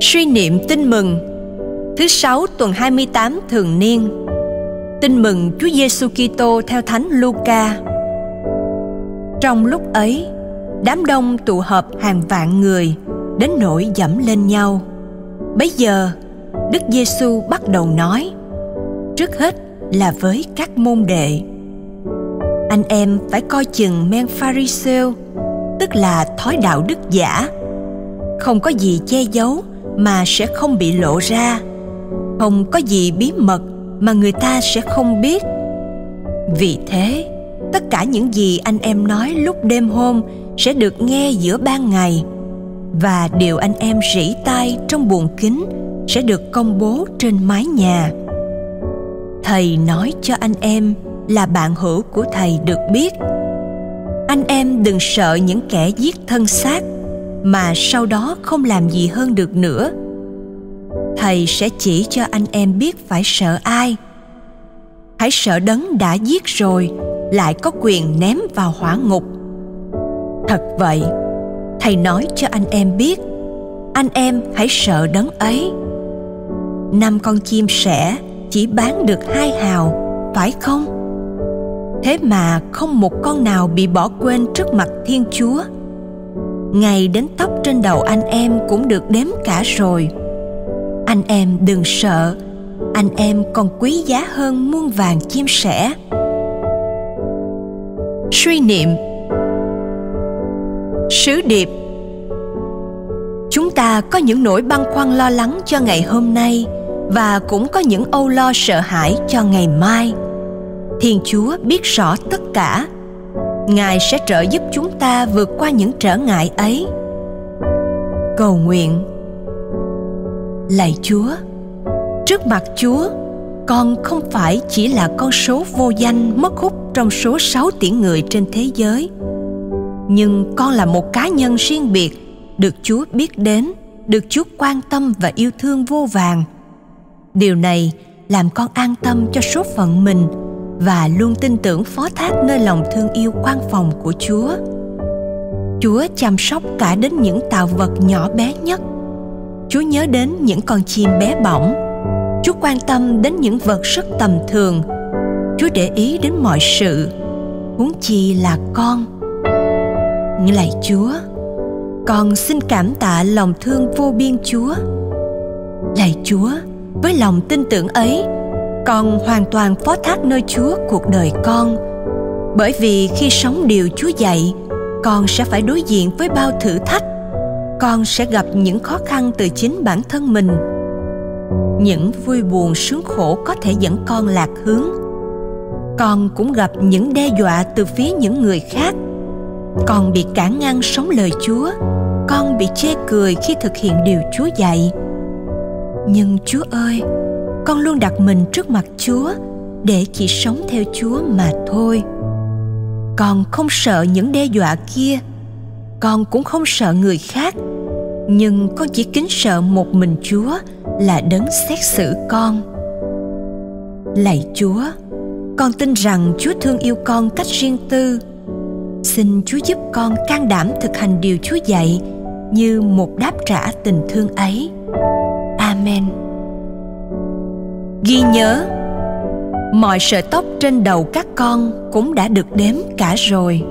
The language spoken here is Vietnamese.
Suy niệm tin mừng Thứ sáu tuần 28 thường niên Tin mừng Chúa Giêsu Kitô theo Thánh Luca. Trong lúc ấy, đám đông tụ họp hàng vạn người đến nỗi dẫm lên nhau. Bấy giờ, Đức Giêsu bắt đầu nói: Trước hết là với các môn đệ. Anh em phải coi chừng men Pharisêu, tức là thói đạo đức giả. Không có gì che giấu mà sẽ không bị lộ ra. Không có gì bí mật mà người ta sẽ không biết. Vì thế, tất cả những gì anh em nói lúc đêm hôm sẽ được nghe giữa ban ngày. Và điều anh em rỉ tai trong buồng kính sẽ được công bố trên mái nhà. Thầy nói cho anh em là bạn hữu của thầy được biết. Anh em đừng sợ những kẻ giết thân xác mà sau đó không làm gì hơn được nữa. Thầy sẽ chỉ cho anh em biết phải sợ ai. Hãy sợ đấng đã giết rồi, lại có quyền ném vào hỏa ngục. Thật vậy, thầy nói cho anh em biết, anh em hãy sợ đấng ấy. Năm con chim sẻ chỉ bán được hai hào, phải không? Thế mà không một con nào bị bỏ quên trước mặt thiên chúa ngày đến tóc trên đầu anh em cũng được đếm cả rồi. Anh em đừng sợ, anh em còn quý giá hơn muôn vàng chim sẻ. Suy niệm. Sứ điệp. Chúng ta có những nỗi băn khoăn lo lắng cho ngày hôm nay và cũng có những âu lo sợ hãi cho ngày mai. Thiên chúa biết rõ tất cả ngài sẽ trợ giúp chúng ta vượt qua những trở ngại ấy. Cầu nguyện. Lạy chúa, trước mặt chúa, con không phải chỉ là con số vô danh mất hút trong số 6 tỷ người trên thế giới, nhưng con là một cá nhân riêng biệt, được chúa biết đến, được chúa quan tâm và yêu thương vô vàng. Điều này làm con an tâm cho số phận mình và luôn tin tưởng phó thác nơi lòng thương yêu quan phòng của chúa chúa chăm sóc cả đến những tạo vật nhỏ bé nhất Chúa nhớ đến những con chim bé bỏng. Chúa quan tâm đến những vật rất tầm thường. Chúa để ý đến mọi sự, huống chi là con. Lạy Chúa, con xin cảm tạ lòng thương vô biên Chúa. Lạy Chúa, với lòng tin tưởng ấy, con hoàn toàn phó thác nơi Chúa cuộc đời con. Bởi vì khi sống điều Chúa dạy, con sẽ phải đối diện với bao thử thách. Con sẽ gặp những khó khăn từ chính bản thân mình. Những vui buồn sướng khổ có thể dẫn con lạc hướng. Con cũng gặp những đe dọa từ phía những người khác. Con bị cản ngăn sống lời chúa. Con bị chê cười khi thực hiện điều chúa dạy. Nhưng chúa ơi con luôn đặt mình trước mặt chúa để chỉ sống theo chúa mà thôi. Con không sợ những đe dọa kia, con cũng không sợ người khác, nhưng con chỉ kính sợ một mình chúa là đấng xét xử con. Lạy chúa, con tin rằng chúa thương yêu con cách riêng tư. Xin chúa giúp con can đảm thực hành điều chúa dạy như một đáp trả tình thương ấy. Amen ghi nhớ, mọi sợi tóc trên đầu các con cũng đã được đếm cả rồi.